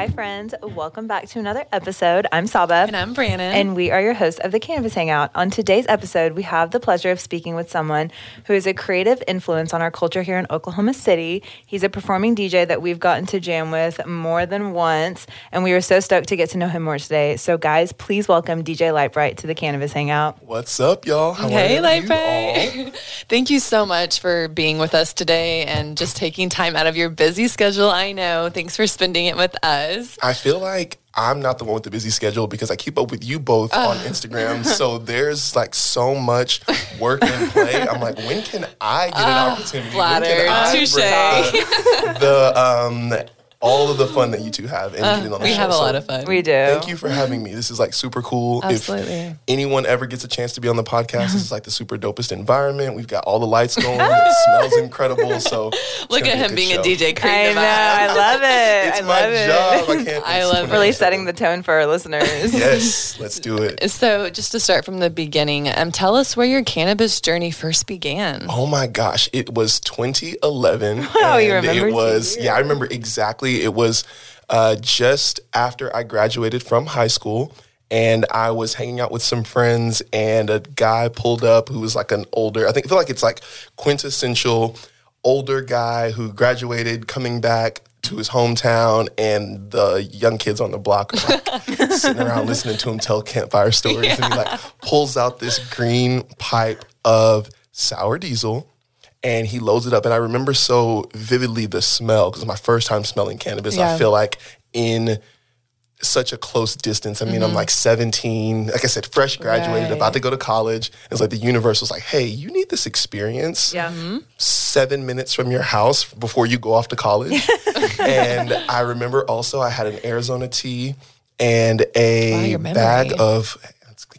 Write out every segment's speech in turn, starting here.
Hi, friends. Welcome back to another episode. I'm Saba. And I'm Brannon. And we are your hosts of the Cannabis Hangout. On today's episode, we have the pleasure of speaking with someone who is a creative influence on our culture here in Oklahoma City. He's a performing DJ that we've gotten to jam with more than once, and we are so stoked to get to know him more today. So, guys, please welcome DJ LiTEBRiTE to the Cannabis Hangout. What's up, y'all? How hey, LiTEBRiTE. Thank you so much for being with us today and just taking time out of your busy schedule. I know. Thanks for spending it with us. I feel like I'm not the one with the busy schedule because I keep up with you both uh. on Instagram. so there's like so much work and play. I'm like, when can I get an uh, opportunity? Flattered. When can I Touche. the um, all of the fun that you two have and uh, getting on the we show. have a so lot of fun. We do. Thank you for having me. This is like super cool. Absolutely. If anyone ever gets a chance to be on the podcast, this is like the super dopest environment. We've got all the lights going. it smells incredible. So look at him being show. a DJ creative. I know. I love it. It's I my love job. It. I can't. I love really setting the tone for our listeners. yes, let's do it. So just to start from the beginning, um, tell us where your cannabis journey first began. Oh my gosh, it was 2011. Oh, you remember? It was. Yeah, I remember exactly. It was uh, just after I graduated from high school. And I was hanging out with some friends, and a guy pulled up who was like an older, I think, I feel like it's like quintessential older guy who graduated coming back to his hometown, and the young kids on the block are like sitting around listening to him tell campfire stories. Yeah. And he like pulls out this green pipe of sour diesel and he loads it up. And I remember so vividly the smell because it's my first time smelling cannabis. Yeah. I feel like in such a close distance. I mean, mm-hmm. I'm like 17, like I said, fresh graduated, right. about to go to college. It's like the universe was like, hey, you need this experience. Yeah. Mm-hmm. Seven minutes from your house before you go off to college. and I remember also I had an Arizona tea and a wow, bag of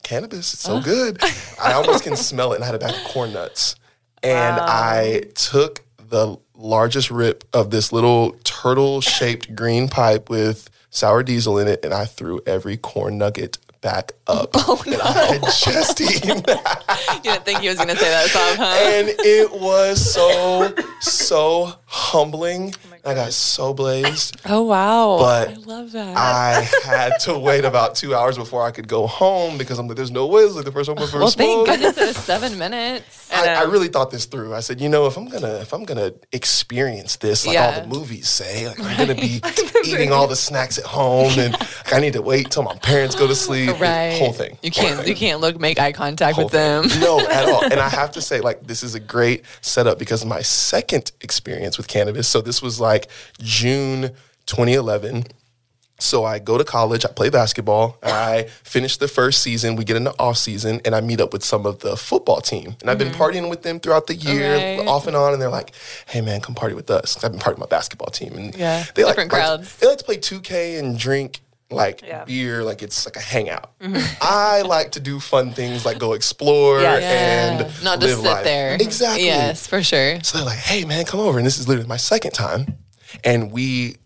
cannabis. It's so uh. good. I almost can smell it. And I had a bag of corn nuts and wow. I took the largest rip of this little turtle shaped green pipe with sour diesel in it, and I threw every corn nugget back up. Oh, no. And I had just eaten that. you didn't think he was going to say that, Sam, huh? And it was so, so humbling oh I got so blazed. Oh wow! But I love that. I had to wait about two hours before I could go home because I'm like, "There's no way." It's like the first one for well, smoke. thank goodness it was seven minutes. I, I, really thought this through. I said, you know, if I'm gonna if I'm gonna experience this like yeah. all the movies say, like I'm gonna be eating all the snacks at home, and like, I need to wait till my parents go to sleep. Right, whole thing. You can't you can't look make eye contact whole with thing. them. No, at all. And I have to say, like, this is a great setup because my second experience with cannabis. So this was like June 2011. So I go to college, I play basketball, I finish the first season, we get into off season, and I meet up with some of the football team. And I've been mm-hmm. partying with them throughout the year, okay. off and on, and they're like, hey man, come party with us. I've been partying with my basketball team. And yeah, they different like, crowds. Like, they like to play 2K and drink like yeah. beer, like it's like a hangout. Mm-hmm. I like to do fun things like go explore yes. and yeah. not just sit life. there. Exactly. Yes, for sure. So they're like, hey man, come over. And this is literally my second time. And we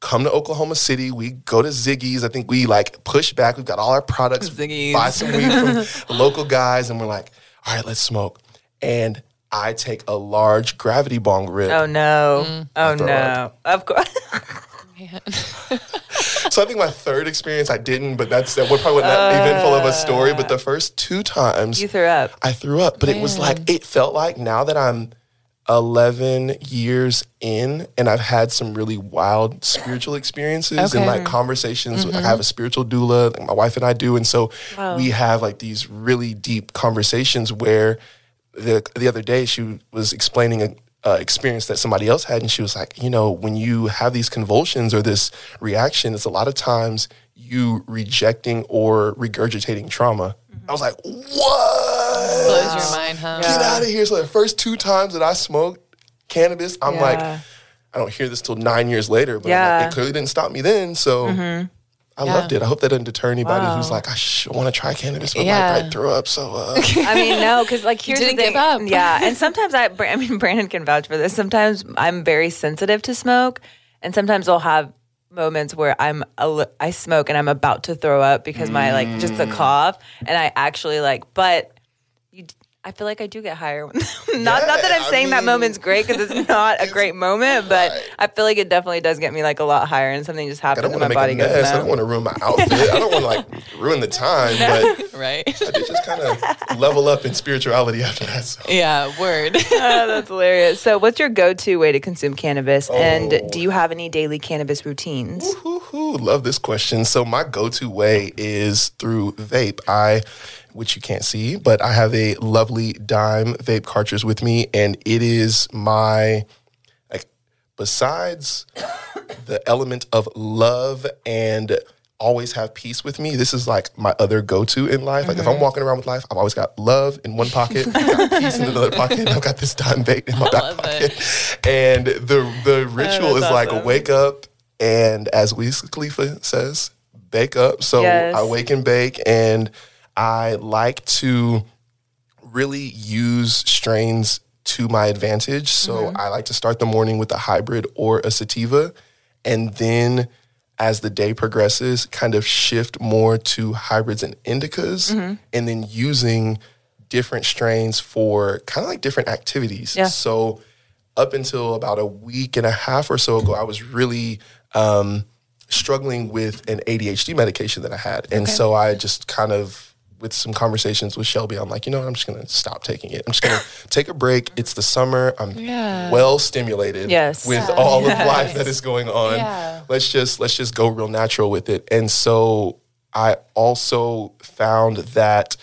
come to Oklahoma City. We go to Ziggy's. I think we like push back. We've got all our products. Ziggy's. Buy some weed from the local guys, and we're like, all right, let's smoke. And I take a large gravity bong rip. Oh no! Mm. Oh no! Of course. so I think my third experience I didn't, but that's that would probably wasn't that uh, eventful of a story. But the first two times you threw up, I threw up. But Man. it was like it felt like now that I'm 11 years in and I've had some really wild spiritual experiences okay. and like conversations. Mm-hmm. With, like I have a spiritual doula, like my wife and I do. And so wow. we have like these really deep conversations where the, the other day she was explaining a, uh, experience that somebody else had. And she was like, you know, when you have these convulsions or this reaction, it's a lot of times you rejecting or regurgitating trauma. Mm-hmm. I was like, what? Blows your mind, huh? Get out of here. So the first two times that I smoked cannabis, I'm yeah. like, I don't hear this till nine years later, but yeah. like, it clearly didn't stop me then. So mm-hmm. I Yeah. loved it. I hope that doesn't deter anybody Wow. whoat like, I sh- want to try cannabis, but Yeah. I might throw up. So, uh, I mean, no, because like here's didn't the thing. give up. Yeah, and sometimes I, I mean, Brannon can vouch for this. Sometimes I'm very sensitive to smoke, and sometimes I'll have moments where I'm a li- I smoke and I'm about to throw up because my like just the Mm. cough, and I actually like, but. I feel like I do get higher. when- not not that I'm I saying that moment's great because it's not a great moment, but right. I feel like it definitely does get me like a lot higher, and something just happens. I don't want to make a mess. I don't want to ruin my outfit. I don't want to like ruin the time, but Right. I did just kind of level up in spirituality after that. So. yeah. Word. Oh, that's hilarious. So, what's your go-to way to consume cannabis, and Oh. do you have any daily cannabis routines? Woo-hoo, love this question. So my go-to way is through vape. I, which you can't see, but I have a lovely dime vape cartridge with me, and it is my like besides the element of love and always have peace with me. This is like my other go-to in life. Like if I'm walking around with life, I've always got love in one pocket, peace in another pocket, and I've got this dime vape in my back pocket. And the the ritual is like wake up and as Wiz Khalifa says, bake up. So Yes. I wake and bake and I like to really use strains to my advantage. So I like to start the morning with a hybrid or a sativa and then as the day progresses, kind of shift more to hybrids and indicas, and then using different strains for kind of like different activities. Yeah. So, up until about a week and a half or so ago, I was really um, struggling with an ADHD medication that I had. And so I just kind of, with some conversations with Shelby, I'm like, you know what, I'm just gonna stop taking it. I'm just gonna take a break. It's the summer. I'm Yeah. well stimulated Yes. with all of life that is going on. Yeah. Let's just let's just go real natural with it. And so I also found that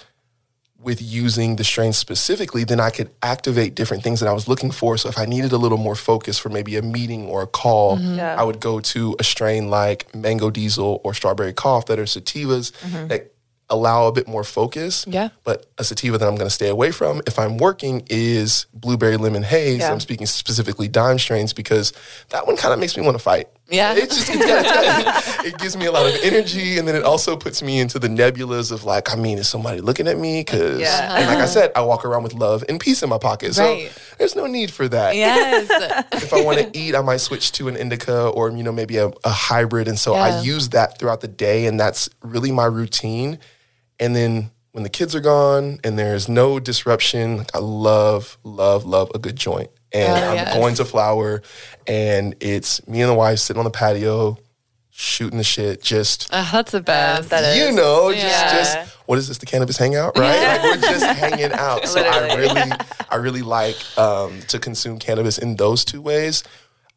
with using the strain specifically, then I could activate different things that I was looking for. So if I needed a little more focus for maybe a meeting or a call, mm-hmm. Yeah. I would go to a strain like Mango Diesel or Strawberry Cough that are sativas mm-hmm. that allow a bit more focus. Yeah. But a sativa that I'm going to stay away from if I'm working is Blueberry Lemon Haze. Yeah. I'm speaking specifically dime strains because that one kind of makes me want to fight. Yeah. It just, it's got, it's got, it gives me a lot of energy. And then it also puts me into the nebulas of like, I mean, is somebody looking at me? Because, Yeah. and like I said, I walk around with love and peace in my pocket. So Right. there's no need for that. yes. If I want to eat, I might switch to an indica or, you know, maybe a, a hybrid. And so I use that throughout the day. And that's really my routine. And then when the kids are gone and there's no disruption, like I love, love, love a good joint. And Oh, I'm yes. going to flower and it's me and the wife sitting on the patio shooting the shit, just Uh, that's the best. that you is. know, Yeah. just just what is this? The cannabis hangout, right? Like we're just hanging out. So I Literally. really, I really like um, to consume cannabis in those two ways.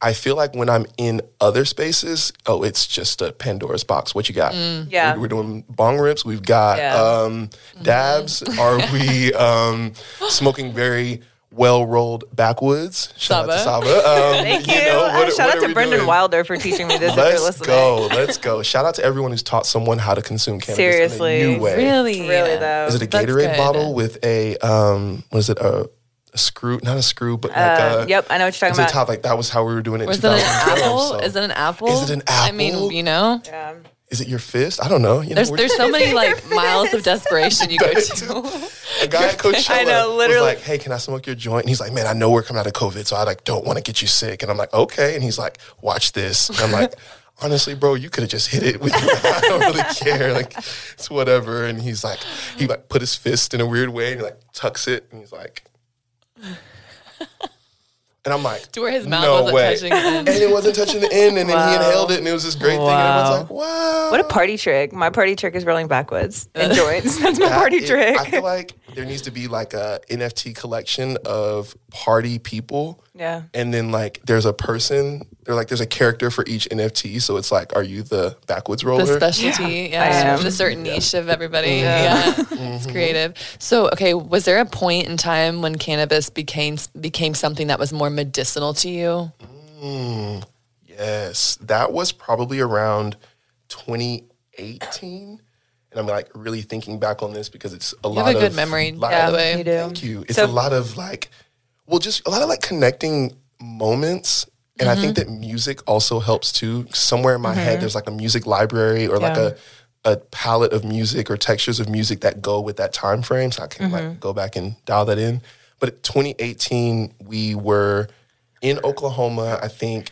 I feel like when I'm in other spaces, oh, it's just a Pandora's box. What you got? Yeah. we're, we're doing bong rips. We've got Yeah. um, dabs. Are we um, smoking very well rolled backwoods? Shout out to Saba. Saba. Um, Thank you. know, Uh, what- shout out to we Brendan doing? Wilder for teaching me this. if you're Let's listening. go. Let's go. Shout out to everyone who's taught someone how to consume cannabis Seriously. in a new way. really, Really though. Is it a Gatorade bottle with a um what is it a, a screw not a screw but like Uh, a yep, I know what you're it's talking a about. top like that was how we were doing it. in Was it an apple? so- Is it an apple? Is it an apple? I mean, you know, Yeah. Is it your fist? I don't know. You know, there's we're- there's so many like miles of desperation you go to. a guy at Coachella I know, was like, "Hey, can I smoke your joint?" And he's like, "Man, I know we're coming out of COVID, so I like don't want to get you sick." And I'm like, "Okay." And he's like, "Watch this." And I'm like. Honestly, bro, you could have just hit it with your, I don't really care. Like it's whatever. And he's like, he like put his fist in a weird way and he like tucks it and he's like, and I'm like, To where his mouth no wasn't way. touching the end. and it wasn't touching the end. And then Wow. he inhaled it and it was this great thing. And Wow. everyone's like, wow. What a party trick. My party trick is rolling backwoods in joints. That's my That party is- trick. I feel like there needs to be like a NFT collection of party people. Yeah. And then like there's a person, they're like there's a character for each NFT. So it's like, are you the backwoods roller? the specialty, yeah, I am. a certain niche of everybody. Yeah, it's creative. So, okay, was there a point in time when cannabis became became something that was more medicinal to you? Mm, yes. That was probably around 2018. And I'm like really thinking back on this because it's a You lot have a good of memory, lot by the way. you do. Thank you. It's So- a lot of like, well, just a lot of like connecting moments And I think mm-hmm. that music also helps too. Somewhere in my head, mm-hmm. there's like a music library or like a a palette of music or textures of music that go with that time frame. So I can like mm-hmm. go back and dial that in. But 2018, we were in Oklahoma. I think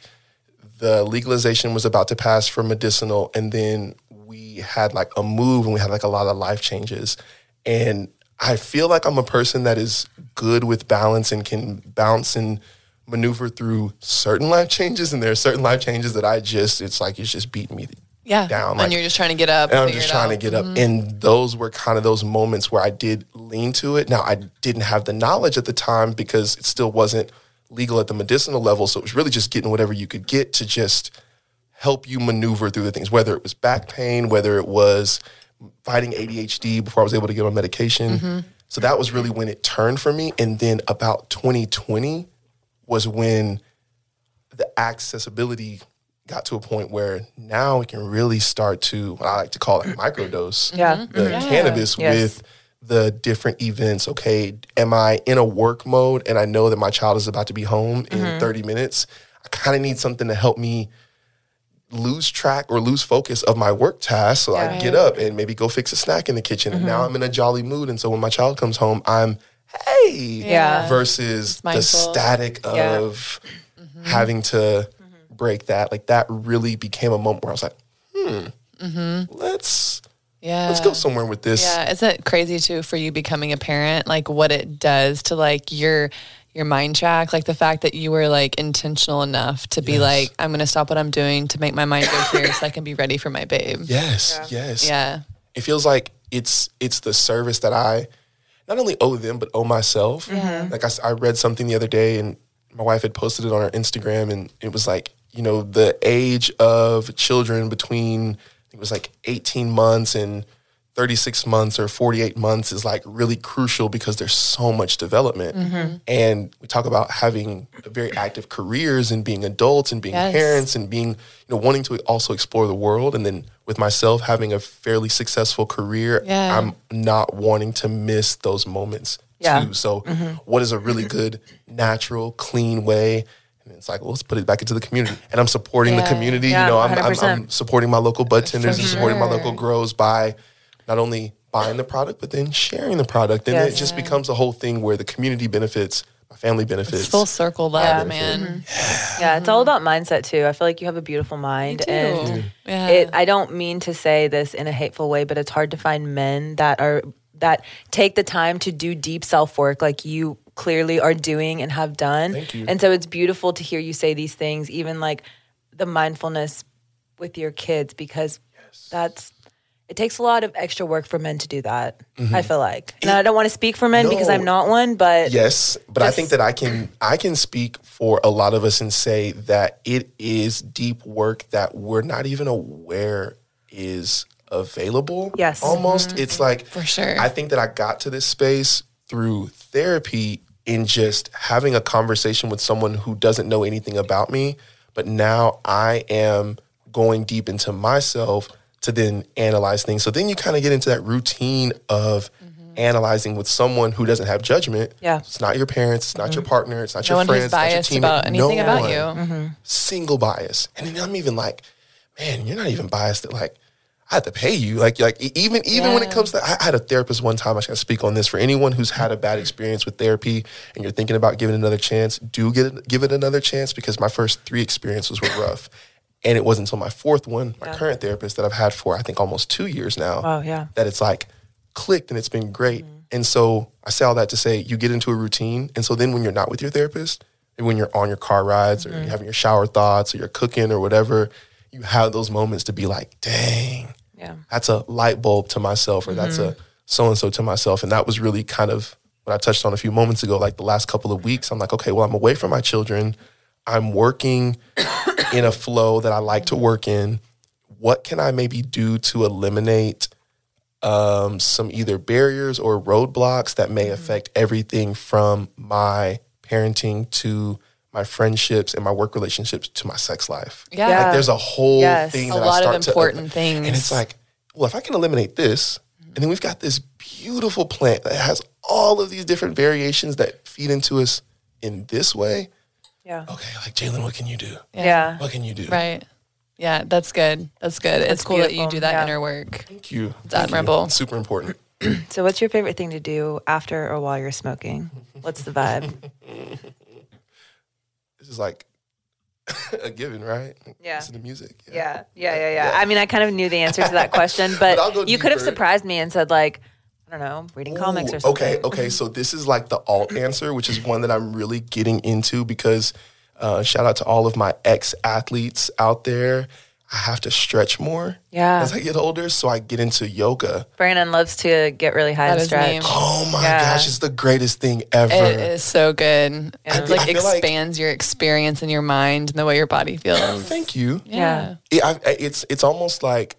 the legalization was about to pass for medicinal, and then we had like a move and we had like a lot of life changes. And I feel like I'm a person that is good with balance and can bounce and maneuver through certain life changes. And there are certain life changes that I just, it's like it's just beating me Yeah. down. and like- you're just trying to get up. and I'm just trying to get up. Mm-hmm. And those were kind of those moments where I did lean to it. Now, I didn't have the knowledge at the time because it still wasn't legal at the medicinal level. So it was really just getting whatever you could get to just help you maneuver through the things, whether it was back pain, whether it was fighting ADHD before I was able to get on medication. Mm-hmm. So that was really when it turned for me. And then about 2020 was when the accessibility got to a point where now we can really start to what I like to call it mm-hmm. microdose Yeah. the mm-hmm. cannabis Yes. with the different events. Okay, am I in a work mode and I know that my child is about to be home in 30 minutes? I kind of need something to help me lose track or lose focus of my work tasks so I get up and maybe go fix a snack in the kitchen. And now mm-hmm. I'm in a jolly mood. And so when my child comes home, I'm, hey, Yeah. versus the static Yeah. Mm-hmm. of having to break that. Like that really became a moment where I was like, hmm, mm-hmm. let's Yeah. let's go somewhere with this. Yeah, isn't it crazy too for you becoming a parent? Like what it does to like your your mind track, like the fact that you were like intentional enough to be like, I'm gonna stop what I'm doing to make my mind go here so I can be ready for my babe. Yes, yes. Yeah. It feels like it's it's the service that I not only owe them but owe myself. Mm-hmm. Like I read something the other day and my wife had posted it on her Instagram and it was like you know the age of children between it was like 18 months and 36 months or 48 months is like really crucial because there's so much development. And we talk about having very active careers and being adults and being Yes. parents and being, you know, wanting to also explore the world. And then with myself having a fairly successful career, Yeah. I'm not wanting to miss those moments Yeah. too. So what is a really good, natural, clean way? And it's like, well, let's put it back into the community. And I'm supporting the community. Yeah, you know, I'm, I'm, I'm supporting my local bud tenders and supporting my local grows by not only buying the product, but then sharing the product. And Yes. it just becomes a whole thing where the community benefits, my family benefits. It's full circle love, Yeah. man. Mm-hmm. Yeah, it's all about mindset too. I feel like you have a beautiful mind, do. and Yeah. it. I don't mean to say this in a hateful way, but it's hard to find men that are that take the time to do deep self work like you clearly are doing and have done. Thank you. And so it's beautiful to hear you say these things, even like the mindfulness with your kids, because that's it takes a lot of extra work for men to do that. Mm-hmm. I feel like, and I don't want to speak for men because I'm not one, but Yes, but I think that I can I can speak for a lot of us and say that it is deep work that we're not even aware is available. Yes. Almost. Mm-hmm. It's like For sure. I think that I got to this space through therapy in just having a conversation with someone who doesn't know anything about me, but now I am going deep into myself to then analyze things. So then you kind of get into that routine of analyzing with someone who doesn't have judgment. Mm-hmm. Yeah. It's not your parents, it's not your partner, it's not No your one who's friends, it's not your biased teammate. about anything No about one. you. Mm-hmm. Single bias. And then I'm even like, man, you're not even biased that like I had to pay you. Like, like even even when it comes to, I I had a therapist one time. I should speak on this for anyone who's had a bad experience with therapy and you're thinking about giving it another chance. Do get give it another chance because my first three experiences were rough, and it wasn't until my fourth one, my current therapist that I've had for I think almost two years now. Wow, yeah. that it's like clicked and it's been great. Mm-hmm. And so I say all that to say you get into a routine, and so then when you're not with your therapist, and when you're on your car rides or mm-hmm. you're having your shower thoughts or you're cooking or whatever, you have those moments to be like, dang, yeah. that's a light bulb to myself or that's a so and so to myself. And that was really kind of what I touched on a few moments ago, like the last couple of weeks. I'm like, okay, well, I'm away from my children. I'm working in a flow that I like to work in. What can I maybe do to eliminate um, some either barriers or roadblocks that may affect everything from my parenting to my friendships and my work relationships to my sex life? Yeah. Like there's a whole Yes. thing A that I lot of start to- important things. and it's like, well, if I can eliminate this, and then we've got this beautiful plant that has all of these different variations that feed into us in this way. Yeah. Okay, like Jalen, what can you do? Yeah. What can you do? Right. Yeah, that's good. That's good. it's cool that you do that yeah. inner work. Thank you. It's Thank you. admirable. Super important. So, what's your favorite thing to do after or while you're smoking? What's the vibe? This is like a given, right? Yeah. Listen to music. Yeah, yeah, yeah, yeah. I mean, I kind of knew the answer to that question, but, But I'll go you could have surprised me and said like, I don't know, reading comics or something. Okay, okay. So this is like the alt answer, which is one that I'm really getting into because uh, shout out to all of my ex athletes out there. I have to stretch more Yeah. as I get older, so I get into yoga. Brannon loves to get really high That and is stretch. Oh my Yeah. gosh, it's the greatest thing ever. It is so good. Yeah. It like I feel like- expands your experience in your mind and the way your body feels. Thank you. Yeah. It, I, I- it's it's almost like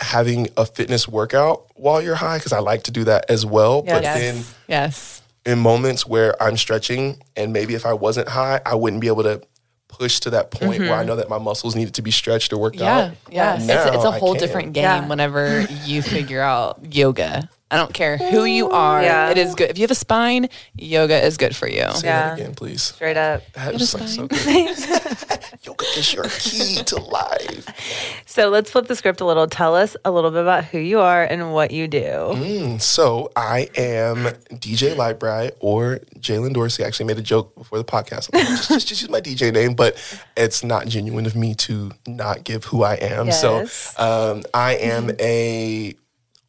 having a fitness workout while you're high because I like to do that as well. But Yes. then Yes. in moments where I'm stretching and maybe if I wasn't high, I wouldn't be able to push to that point where I know that my muscles needed to be stretched or worked Mm-hmm. Yeah. out. Yeah. It's, Now it's a I whole different game Yeah. whenever you figure out yoga. I don't care who you are. Yeah. It is good. If you have a spine, yoga is good for you. Say Yeah. that again, please. Straight up. That It is is like so good. Yoga is your key to life. So let's flip the script a little. Tell us a little bit about who you are and what you do. Mm, so I am DJ LiTEBRiTE or Jalen Dorsey. I actually made a joke before the podcast. Like, just, just, just use my DJ name, but it's not genuine of me to not give who I am. Yes. So um, I am a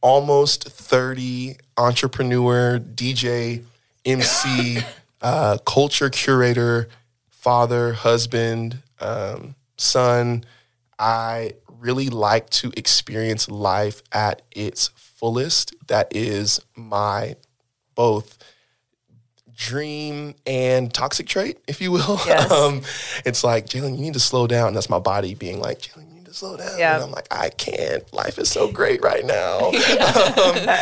almost 30 entrepreneur, DJ, MC, uh, culture curator, father, husband, um, son. I really like to experience life at its fullest. That is my both dream and toxic trait, if you will. Yes. um, it's like, Jalen, you need to slow down. That's my body being like, Jalen, you need to slow down. And I'm like, I can't. Life is so great right now. um,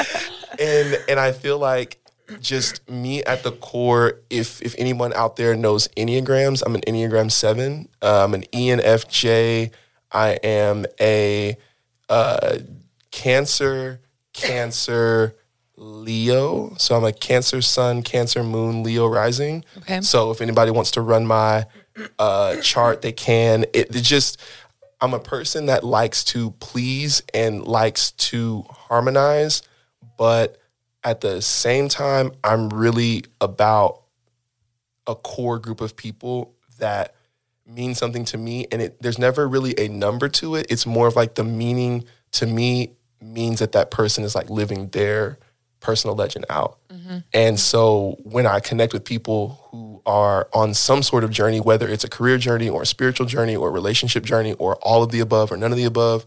and and I feel like just me at the core, if if anyone out there knows Enneagrams, I'm an Enneagram 7. Uh, I'm an ENFJ. I am a uh, Cancer, Cancer, Leo. So I'm a Cancer Sun, Cancer Moon, Leo rising. Okay. So if anybody wants to run my uh, chart, they can. It, it just, I'm a person that likes to please and likes to harmonize, but at the same time, I'm really about a core group of people that mean something to me and it there's never really a number to it. It's more of like the meaning to me means that that person is like living their personal legend out. Mm-hmm. And so when i connect with people who are on some sort of journey whether it's a career journey or a spiritual journey or a relationship journey or all of the above or none of the above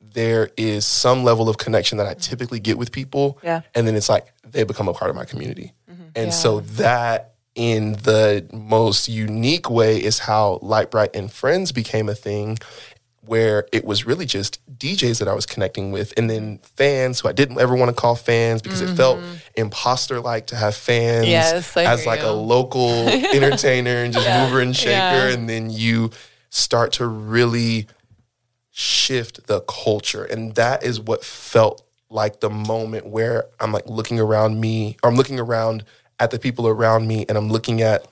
there is some level of connection that i mm-hmm. typically get with people Yeah. and then it's like they become a part of my community mm-hmm. and so that in the most unique way is how LiTEBRiTE and friends became a thing where it was really just DJs that I was connecting with and then fans who I didn't ever want to call fans because it felt mm-hmm. imposter like to have fans Yes, as like you. a local entertainer and just mover and shaker Yeah. and then you start to really shift the culture. And that is what felt like the moment where I'm like looking around me, or I'm looking around at the people around me, and I'm looking at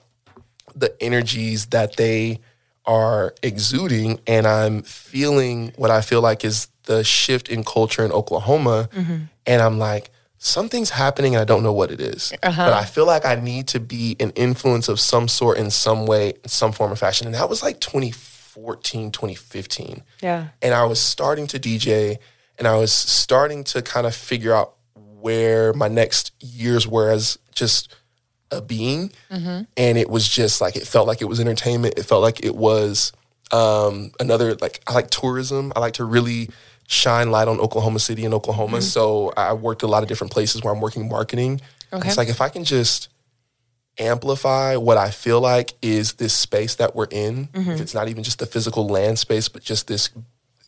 the energies that they are exuding, and I'm feeling what I feel like is the shift in culture in Oklahoma. Mm-hmm. And I'm like, something's happening, and I don't know what it is. Uh-huh. But I feel like I need to be an influence of some sort in some way, in some form or fashion. And that was like 2014, 2015 Yeah. and I was starting to DJ and I was starting to kind of figure out where my next years were as just a being. And it was just like, it felt like it was entertainment. It felt like it was um, another, like, I like tourism. I like to really shine light on Oklahoma City and Oklahoma. So I worked a lot of different places where I'm working marketing. Okay. It's like, if I can just amplify what I feel like is this space that we're in. If mm-hmm. it's not even just the physical land space, but just this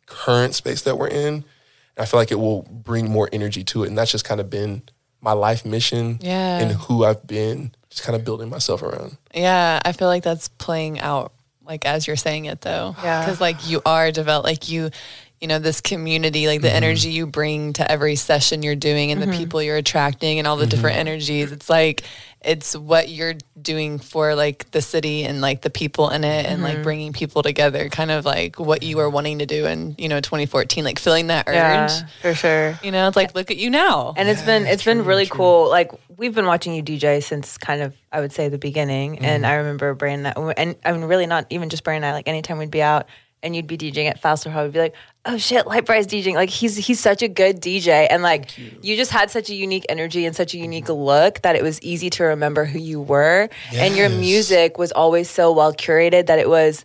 current space that we're in, I feel like it will bring more energy to it. And that's just kind of been my life mission Yeah. and who I've been, just kind of building myself around. Yeah, I feel like that's playing out like as you're saying it though. Yeah. Cuz like you are developed, like you you know this community like the mm-hmm. energy you bring to every session you're doing and the mm-hmm. people you're attracting and all the mm-hmm. different energies it's like it's what you're doing for like the city and like the people in it and like bringing people together kind of like what you were wanting to do in you know 2014 like feeling that urge Yeah, for sure. you know it's like look at you now And it's been it's been really cool. Like we've been watching you DJ since kind of I would say the beginning. And I remember Brannon and I mean really not even just Brannon. and I, Like anytime we'd be out and you'd be DJing at Fassler Hall, we'd be like, oh shit, LiTEBRiTE's DJing. Like he's he's such a good DJ, and like you. just had such a unique energy and such a unique look that it was easy to remember who you were. And your music was always so well curated that it was.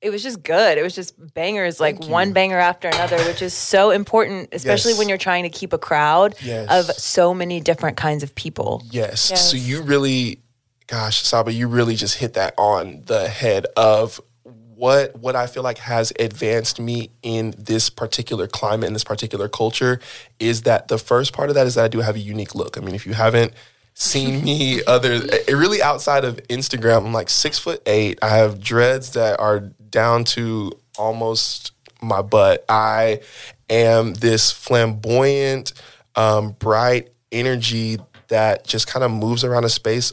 It was just good. It was just bangers, like one banger after another, which is so important, especially Yes. when you're trying to keep a crowd Yes. of so many different kinds of people. Yes. So you really, gosh, Saba, you really just hit that on the head of what what I feel like has advanced me in this particular climate in this particular culture is that the first part of that is that I do have a unique look. I mean, if you haven't seen me other really outside of Instagram, I'm like six foot eight. I have dreads that are down to almost my butt. I am this flamboyant, um, bright energy that just kind of moves around a space,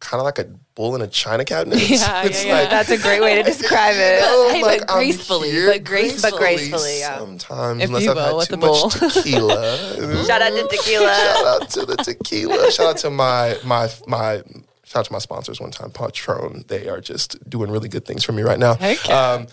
kind of like a bull in a china cabinet. Yeah, it's yeah, yeah. like, That's a great way to describe it. oh, Hey, like, but gracefully, but grace- but gracefully, yeah. Sometimes, If unless I've had with too much tequila. Shout out to tequila. Shout out to the tequila. Shout out to my my my. Shout out to my sponsors one time, Patron. They are just doing really good things for me right now. Yeah. Um,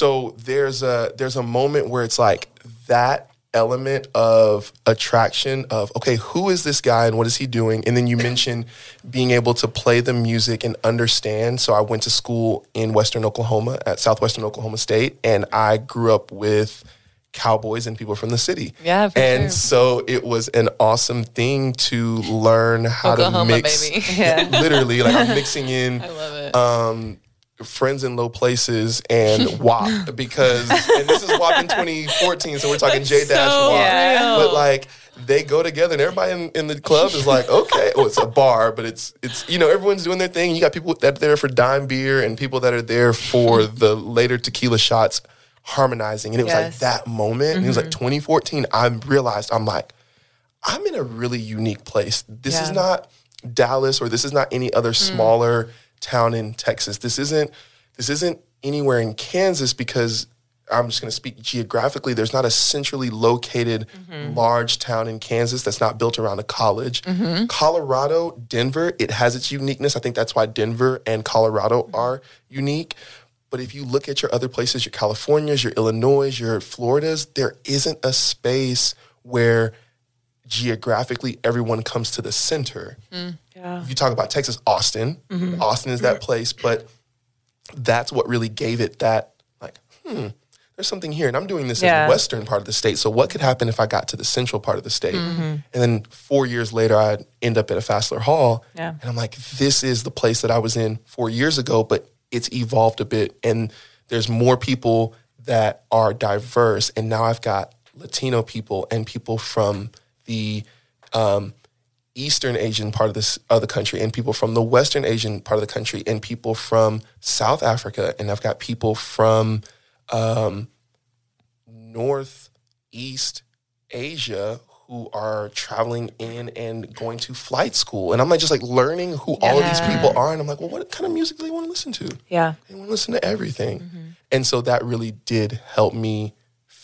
So there's a there's a moment where it's like that element of attraction of okay, who is this guy and what is he doing? And then you mentioned being able to play the music and understand. So I went to school in Western Oklahoma at Southwestern Oklahoma State, and I grew up with cowboys and people from the city. Yeah, for and sure. so it was an awesome thing to learn how Oklahoma, to mix. baby. Literally, like I'm mixing in I love it. um, friends in low places and WAP because and this is WAP in 2014, so we're talking J Dash so WAP. Yeah. But like they go together and everybody in, in the club is like, okay, oh, it's a bar, but it's it's you know, everyone's doing their thing. You got people that are there for dime beer and people that are there for the later tequila shots harmonizing. And it was like that moment. And it was like mm-hmm. 2014, I realized I'm like, I'm in a really unique place. This is not Dallas or this is not any other mm. smaller town in Texas. This isn't this isn't anywhere in Kansas because I'm just going to speak geographically. There's not a centrally located mm-hmm. large town in Kansas that's not built around a college. Mm-hmm. Colorado, Denver, it has its uniqueness. I think that's why Denver and Colorado mm-hmm. are unique. But if you look at your other places, your Californias, your Illinois, your Floridas, there isn't a space where geographically everyone comes to the center. Mm. Yeah. You talk about Texas, Austin. Mm-hmm. Austin is that mm-hmm. place, but that's what really gave it that like, hmm, there's something here. And I'm doing this in the western part of the state. So what could happen if I got to the central part of the state? Mm-hmm. And then four years later, I'd end up at a Fassler Hall. Yeah. And I'm like, this is the place that I was in four years ago, but it's evolved a bit. And there's more people that are diverse. And now I've got Latino people and people from the um, Eastern Asian part of this of the country, and people from the Western Asian part of the country, and people from South Africa, and I've got people from um, Northeast Asia who are traveling in and going to flight school, and I'm like just like learning who all of these people are, and I'm like, well, what kind of music do they want to listen to? Yeah. They want to listen to everything, and so that really did help me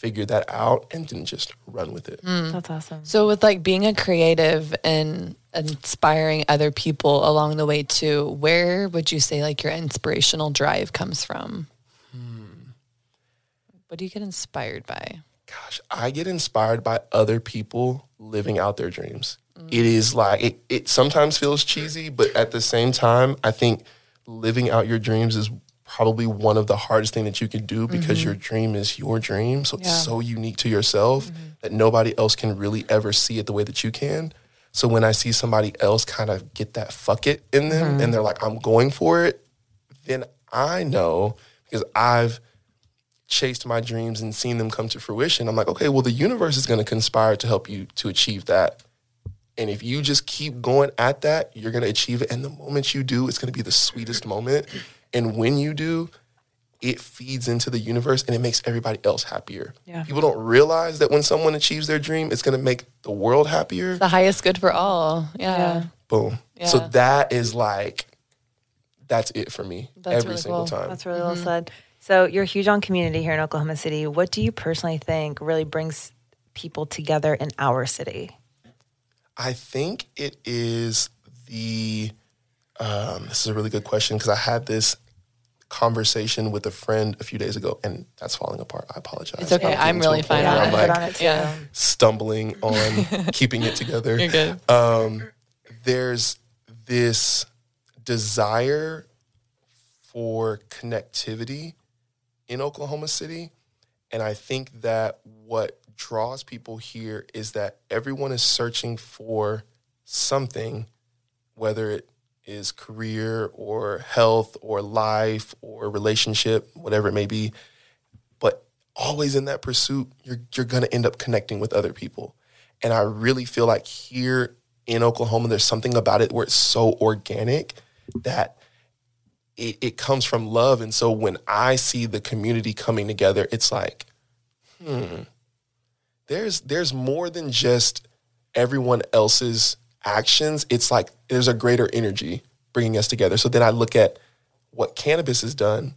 figure that out and didn't just run with it. Mm. That's awesome. So with like being a creative and inspiring other people along the way too, where would you say like your inspirational drive comes from? Hmm. What do you get inspired by? gosh, I get inspired by other people living out their dreams. Mm. It is like it, it sometimes feels cheesy, but at the same time, I think living out your dreams is probably one of the hardest thing that you can do because mm-hmm. your dream is your dream. So it's so unique to yourself mm-hmm. that nobody else can really ever see it the way that you can. So when I see somebody else kind of get that fuck it in them and mm-hmm. they're like, I'm going for it, then I know because I've chased my dreams and seen them come to fruition. I'm like, okay, well, the universe is going to conspire to help you to achieve that. And if you just keep going at that, you're going to achieve it. And the moment you do, it's going to be the sweetest moment. And when you do, it feeds into the universe and it makes everybody else happier. Yeah. People don't realize that when someone achieves their dream, it's going to make the world happier. The highest good for all. Yeah. Boom. So that is like, that's it for me That's every really single cool. time. That's really well said. So you're huge on community here in Oklahoma City. What do you personally think really brings people together in our city? I think it is the. Um, this is a really good question because I had this conversation with a friend a few days ago, and that's falling apart. I apologize. It's okay. I'm a really fine on I'm like on it too. Yeah. stumbling on keeping it together. You're good. Um, there's this desire for connectivity in Oklahoma City. And I think that what draws people here is that everyone is searching for something, whether it is career or health or life or relationship, whatever it may be. But always in that pursuit, you're you're gonna end up connecting with other people. And I really feel like here in Oklahoma, there's something about it where it's so organic that it, it comes from love. And so when I see the community coming together, it's like, hmm, there's there's more than just everyone else's actions. It's like there's a greater energy bringing us together. So then I look at what cannabis has done,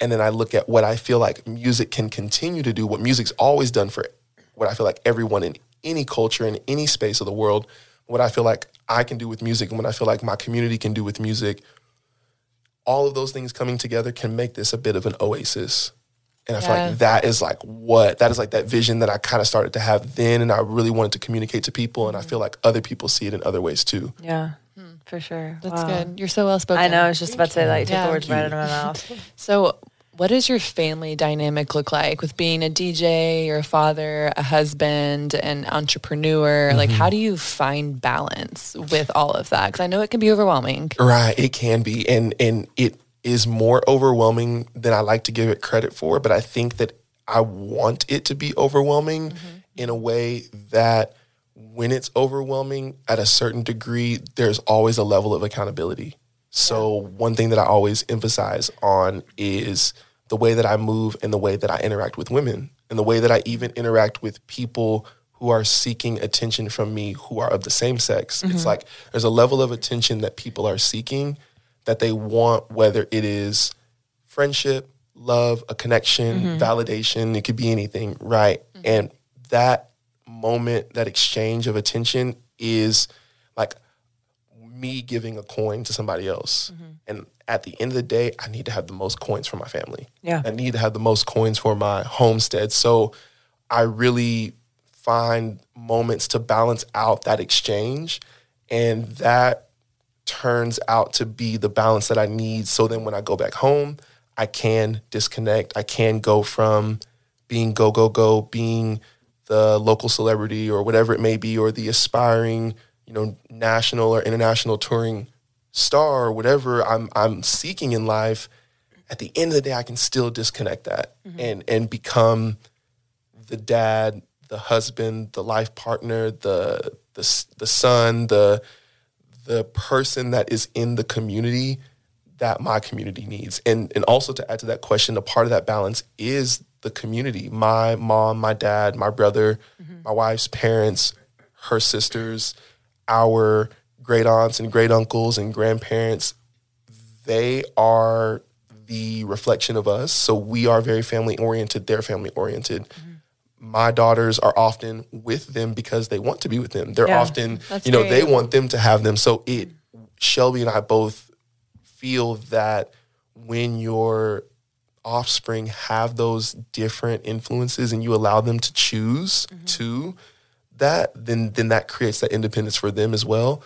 and then I look at what I feel like music can continue to do. What music's always done for what I feel like everyone in any culture in any space of the world. What I feel like I can do with music, and what I feel like my community can do with music all of those things coming together can make this a bit of an oasis. And I feel Yeah. like that is like what that is like that vision that I kind of started to have then, and I really wanted to communicate to people, and I feel like other people see it in other ways too. Yeah, for sure. That's Wow. good. You're so well spoken. I know. I was just about to say that. You took Yeah. the words right out of my mouth. So, what does your family dynamic look like with being a DJ, you're father, a husband, an entrepreneur? Like, how mm-hmm. do you find balance with all of that? Because I know it can be overwhelming. Right, it can be, and and it is more overwhelming than I like to give it credit for. But I think that I want it to be overwhelming mm-hmm. in a way that when it's overwhelming at a certain degree, there's always a level of accountability. So one thing that I always emphasize on is the way that I move and the way that I interact with women and the way that I even interact with people who are seeking attention from me who are of the same sex. It's mm-hmm. like there's a level of attention that people are seeking that they want, whether it is friendship, love, a connection, mm-hmm. validation, it could be anything, right? Mm-hmm. And that moment, that exchange of attention is like me giving a coin to somebody else. Mm-hmm. And at the end of the day, I need to have the most coins for my family. Yeah. I need to have the most coins for my homestead. So I really find moments to balance out that exchange. And that turns out to be the balance that I need. So then when I go back home, I can disconnect. I can go from being go, go, go, being the local celebrity or whatever it may be, or the aspiring, you know, national or international touring star or whatever I'm I'm seeking in life. At the end of the day, I can still disconnect that mm-hmm. and and become the dad, the husband, the life partner, the the the son, the the person that is in the community that my community needs. And and also to add to that question, a part of that balance is the community. My mom, my dad, my brother, mm-hmm. my wife's parents, her sisters, our great aunts and great uncles and grandparents, they are the reflection of us. So we are very family oriented, they're family oriented. Mm-hmm. My daughters are often with them because they want to be with them. They're Yeah, often, you know, they want them to have them. So it, Shelby and I both feel that when you're offspring have those different influences and you allow them to choose Mm-hmm. to that, then then that creates that independence for them as well.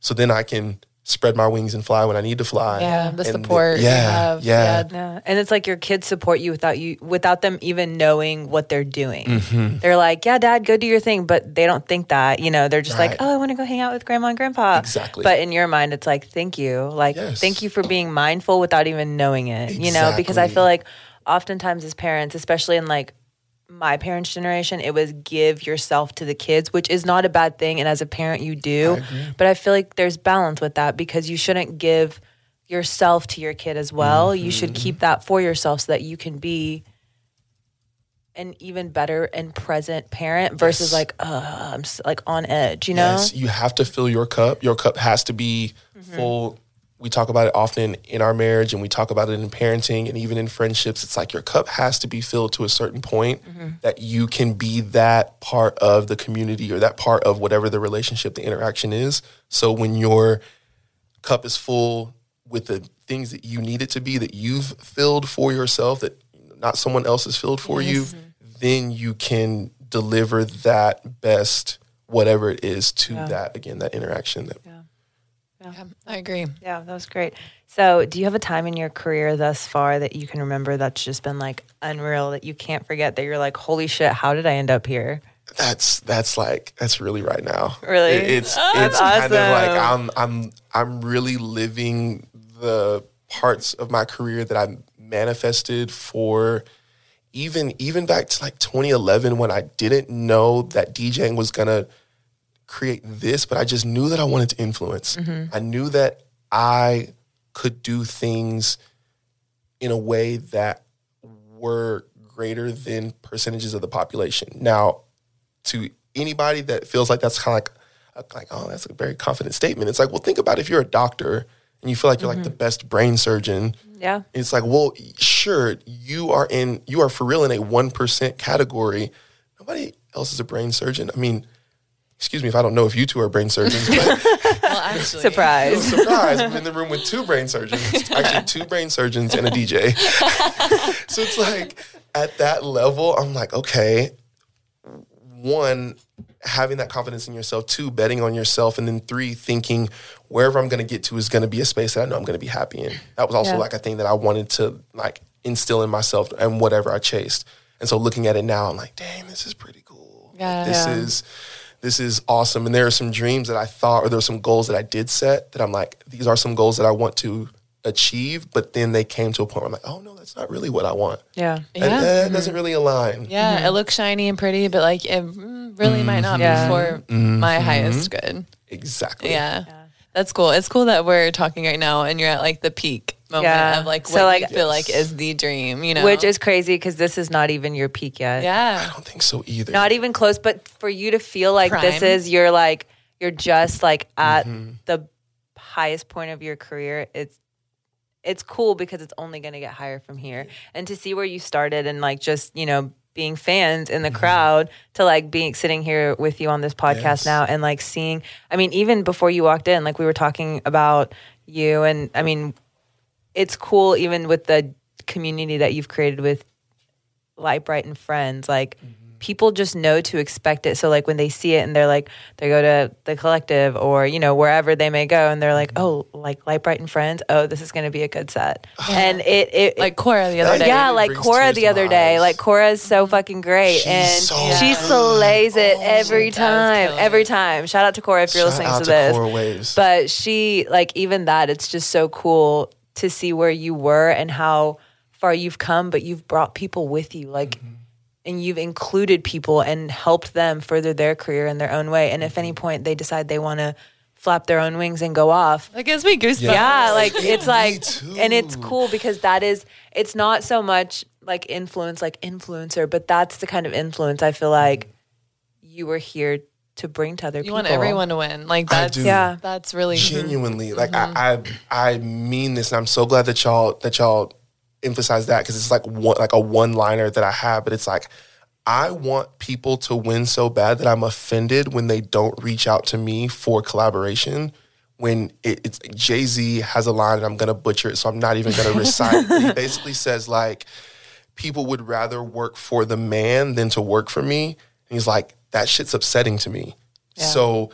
So then I can spread my wings and fly when I need to fly. Yeah, the support you yeah, have, yeah, yeah. Yeah. And it's like your kids support you without you without them even knowing what they're doing. Mm-hmm. They're like, "Yeah, dad, go do your thing," but they don't think that, you know, they're just like, "Oh, I want to go hang out with grandma and grandpa." Exactly. But in your mind it's like, "Thank you." Like, Yes. thank you for being mindful without even knowing it, you know, because I feel like oftentimes as parents, especially in like my parents' generation, it was give yourself to the kids, which is not a bad thing. And as a parent, you do. but I feel like there's balance with that because you shouldn't give yourself to your kid as well. You should keep that for yourself so that you can be an even better and present parent versus Yes. like, uh, I'm like on edge, you know? Yes, you have to fill your cup. Your cup has to be Mm-hmm. full. We talk about it often in our marriage and we talk about it in parenting and even in friendships. It's like your cup has to be filled to a certain point Mm-hmm. that you can be that part of the community or that part of whatever the relationship, the interaction is. So when your cup is full with the things that you need it to be, that you've filled for yourself, that not someone else has filled for you, then you can deliver that best whatever it is to that again that interaction that Yeah, I agree. Yeah, that was great. So, do you have a time in your career thus far that you can remember that's just been like unreal that you can't forget that you're like, holy shit, how did I end up here? that's that's like that's really right now Really? It- it's oh, That's it's kind of like awesome. i'm i'm i'm really living the parts of my career that i manifested for even even back to like 2011 when i didn't know that djing was gonna create this but i just knew that i wanted to influence mm-hmm. i knew that i could do things in a way that were greater than percentages of the population. Now, to anybody that feels like that's kind of like, like, oh, that's a very confident statement. It's like, well, think about if you're a doctor and you feel like you're like the mm-hmm. best brain surgeon. Yeah. It's like, well, sure, you are in, you are for real in a one percent category. Nobody else is a brain surgeon. I mean, excuse me if I don't know if you two are brain surgeons, but Well, actually, Surprise. surprise, I'm in the room with two brain surgeons, actually two brain surgeons and a DJ. so it's like at that level, I'm like, okay, one, having that confidence in yourself, two, betting on yourself, and then three, thinking wherever I'm gonna get to is gonna be a space that I know I'm gonna be happy in. That was also Yeah. like a thing that I wanted to like instill in myself and whatever I chased. And so looking at it now, I'm like, dang, this is pretty cool. Like, Yeah. this Yeah. is this is awesome. And there are some dreams that I thought, or there are some goals that I did set that I'm like, these are some goals that I want to achieve. But then they came to a point where I'm like, oh no, that's not really what I want. Yeah. That- Yeah. That, doesn't really align. Yeah, it mm-hmm. looks shiny and pretty, but like it mm, really might not mm-hmm. Yeah. be for my highest good. Exactly. Yeah. That's cool. It's cool that we're talking right now and you're at like the peak moment Yeah. of like So, what like- you feel like is the dream, you know? Which is crazy because this is not even your peak yet. Yeah. I don't think so either. Not even close, but for you to feel like this is you're like, you're just like at Mm-hmm. the highest point of your career. It's, it's cool because it's only going to get higher from here. And to see where you started and like just, you know, being fans in the Mm-hmm. crowd to like being sitting here with you on this podcast Yes. now and like seeing, I mean, even before you walked in, like we were talking about you and I mean, it's cool even with the community that you've created with LiTEBRiTE and friends. Like mm-hmm. people just know to expect it. So like when they see it and they're like they go to the collective or you know wherever they may go and they're like mm-hmm. oh like LiTEBRiTE and friends oh this is going to be a good set and it it Like Cora the other day. yeah, like Cora the other day. Like Cora is so mm-hmm. fucking great, She's and so she slays it Oh, every time. Every time. Shout out to Cora if you're Shout listening out to to this. Cora Waves. But she like even that. It's just so cool to see where you were and how far you've come. But you've brought people with you, like. Mm-hmm. And you've included people and helped them further their career in their own way. And if any point they decide they want to flap their own wings and go off, That gives me goosebumps. yeah, like it's like and it's cool because that is it's not so much like influence like influencer but that's the kind of influence i feel like you were here to bring to other You people You want everyone to win. Like I that's do. Yeah. that's really genuinely like Mm-hmm. I, I i mean this and i'm so glad that y'all that y'all emphasize that because it's like one like a one liner that i have but it's like i want people to win so bad that i'm offended when they don't reach out to me for collaboration when it, it's Jay Z has a line, and I'm gonna butcher it, so I'm not even gonna recite. it. He basically says like, people would rather work for the man than to work for me. And he's like, that shit's upsetting to me. So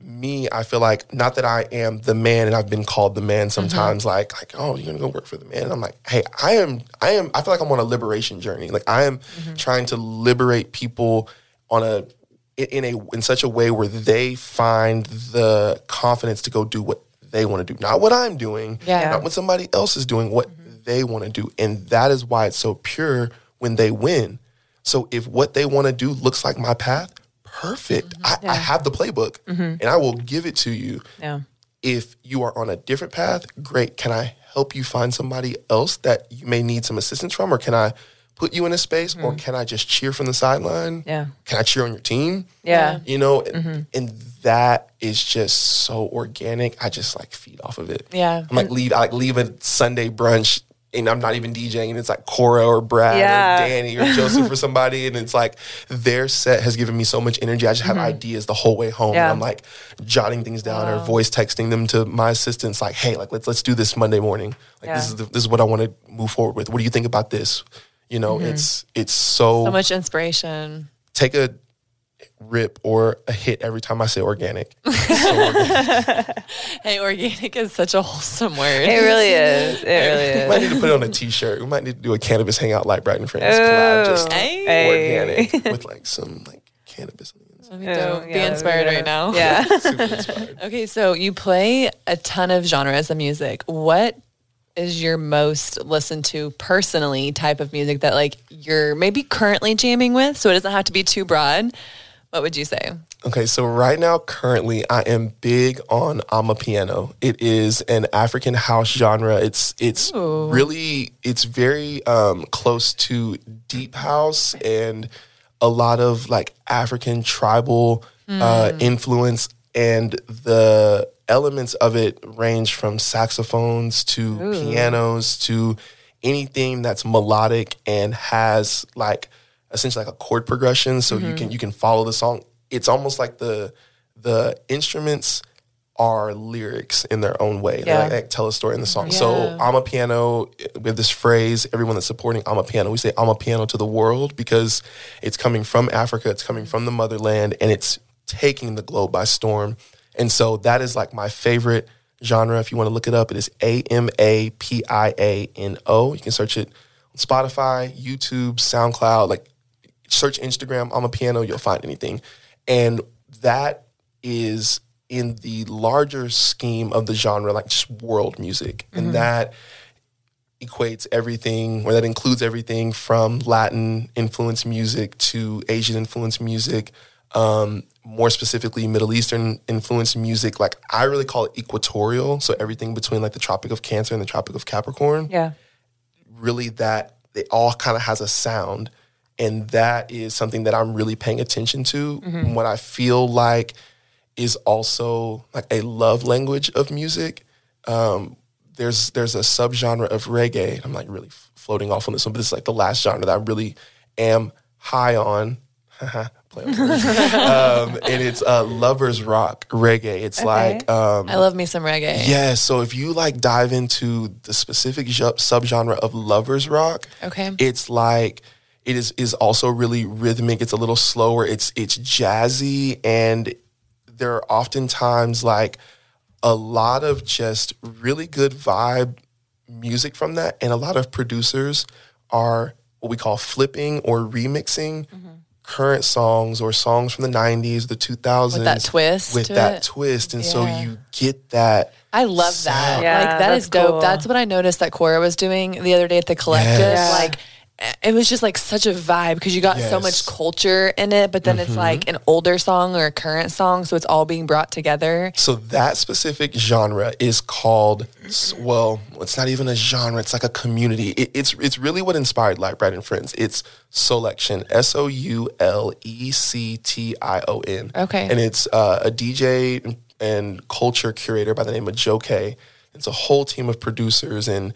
me, I feel like not that I am the man and I've been called the man mm-hmm. sometimes like like, oh, you're gonna go work for the man. And I'm like, hey, I am I am I feel like I'm on a liberation journey. Like I am mm-hmm. trying to liberate people on a in a in such a way where they find the confidence to go do what they want to do. Not what I'm doing, Yeah. not what somebody else is doing, what mm-hmm. they want to do. And that is why it's so pure when they win. So if what they want to do looks like my path, perfect. Mm-hmm. I, I have the playbook mm-hmm. and I will give it to you. Yeah. If you are on a different path, great. Can I help you find somebody else that you may need some assistance from? Or can I put you in a space? Or mm-hmm. can I just cheer from the sideline? Yeah. Can I cheer on your team? Yeah. You know, and, and that is just so organic. I just like feed off of it. Yeah. I'm like leave I like leave a Sunday brunch and I'm not even DJing and it's like Cora or Brad Yeah. or Danny or Joseph or somebody and it's like their set has given me so much energy. I just have ideas the whole way home. Mm-hmm. Yeah. And I'm like jotting things down or voice texting them to my assistants like, hey, like let's let's do this Monday morning. Like this is the, this is what I want to move forward with. What do you think about this? You know, it's it's so, So much inspiration. take a rip or a hit every time I say organic. So organic. Hey, organic is such a wholesome word. It really is. It really is. We might need to put it on a t-shirt. We might need to do a cannabis hangout LiTEBRiTE and Friends collab, just Hey. Hey. organic with like some like cannabis. on the inside. Let me Oh, go- be inspired yeah. right now. Yeah. Super inspired. Okay, so you play a ton of genres of music. What is your most listened to personally type of music that like you're maybe currently jamming with? So it doesn't have to be too broad. What would you say? Okay, so right now, currently, I am big on amapiano. It is an African house genre. It's it's really it's very um, close to deep house and a lot of like African tribal uh, influence, and the elements of it range from saxophones to pianos to anything that's melodic and has like essentially like a chord progression so you can mm-hmm. you can follow the song. It's almost like the the instruments are lyrics in their own way. Yeah. like, like tell a story in the song. Mm-hmm. So Yeah. i'm a piano with this phrase everyone that's supporting i'm a piano. We say i'm a piano to the world because it's coming from africa it's coming from the motherland and it's taking the globe by storm. And so that is like my favorite genre. If you want to look it up it is a-m-a-p-i-a-n-o you can search it on spotify youtube soundcloud like search Instagram, I'm a piano, you'll find anything. And that is in the larger scheme of the genre, like just world music. And that equates everything, or that includes everything from Latin influenced music to Asian influenced music, um, more specifically Middle Eastern influenced music. Like I really call it equatorial. So everything between like the Tropic of Cancer and the Tropic of Capricorn Yeah. really that it all kind of has a sound and that is something that i'm really paying attention to and what i feel like is also like a love language of music um, there's there's a subgenre of reggae and i'm like really floating off on this one but this is like the last genre that i really am high on Play on words. um, and it's uh, lovers rock reggae it's like um, I love me some reggae. yeah, so if you like dive into the specific ju- subgenre of lovers rock, Okay. it's like it is is also really rhythmic. It's a little slower. It's it's jazzy, and there are oftentimes like a lot of just really good vibe music from that, and a lot of producers are what we call flipping or remixing. Mm-hmm. Current songs or songs from the '90s, the 2000s, With that twist with that it. twist, and so you get that I love that. Yeah, like that's dope. cool. That's what I noticed that Cora was doing the other day at the collective. Yes. Like it was just like such a vibe because you got so Yes. Mm-hmm. much culture in it, but then it's like an older song or a current song, so it's all being brought together. So that specific genre is called well, it's not even a genre. It's like a community. It, it's it's really what inspired LiTEBRiTE and Friends. It's Soulection, S O U L E C T I O N. Okay. and it's uh, a DJ and- and culture curator by the name of Joe Kay. It's a whole team of producers and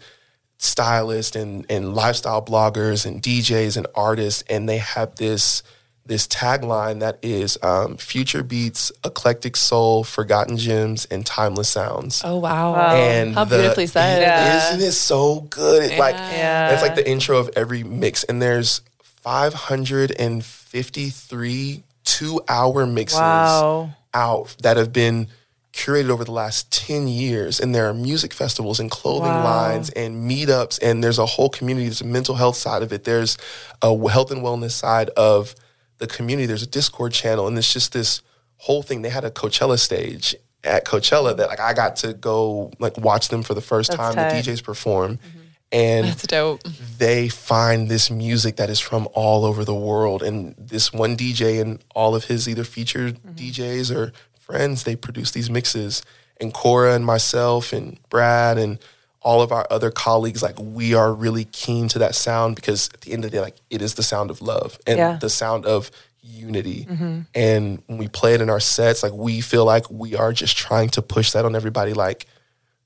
stylists and and lifestyle bloggers and DJs and artists, and they have this this tagline that is um, future beats, eclectic soul, forgotten gems, and timeless sounds. Oh wow. And How the- beautifully said. Yeah. Isn't it so good? It, Like Yeah. it's like the intro of every mix, and there's 553 two-hour mixes Wow. out that have been curated over the last 10 years and there are music festivals and clothing Wow. lines and meetups and there's a whole community there's a mental health side of it there's a health and wellness side of the community there's a discord channel and it's just this whole thing they had a coachella stage at coachella that like i got to go like watch them for the first That's time tight. the djs perform mm-hmm. and That's dope. they find this music that is from all over the world. And this one DJ and all of his either featured mm-hmm. DJs or friends, they produce these mixes. And Cora and myself and Brad and all of our other colleagues, like we are really keen to that sound because at the end of the day, like it is the sound of love and Yeah. the sound of unity. Mm-hmm. And when we play it in our sets, like we feel like we are just trying to push that on everybody. Like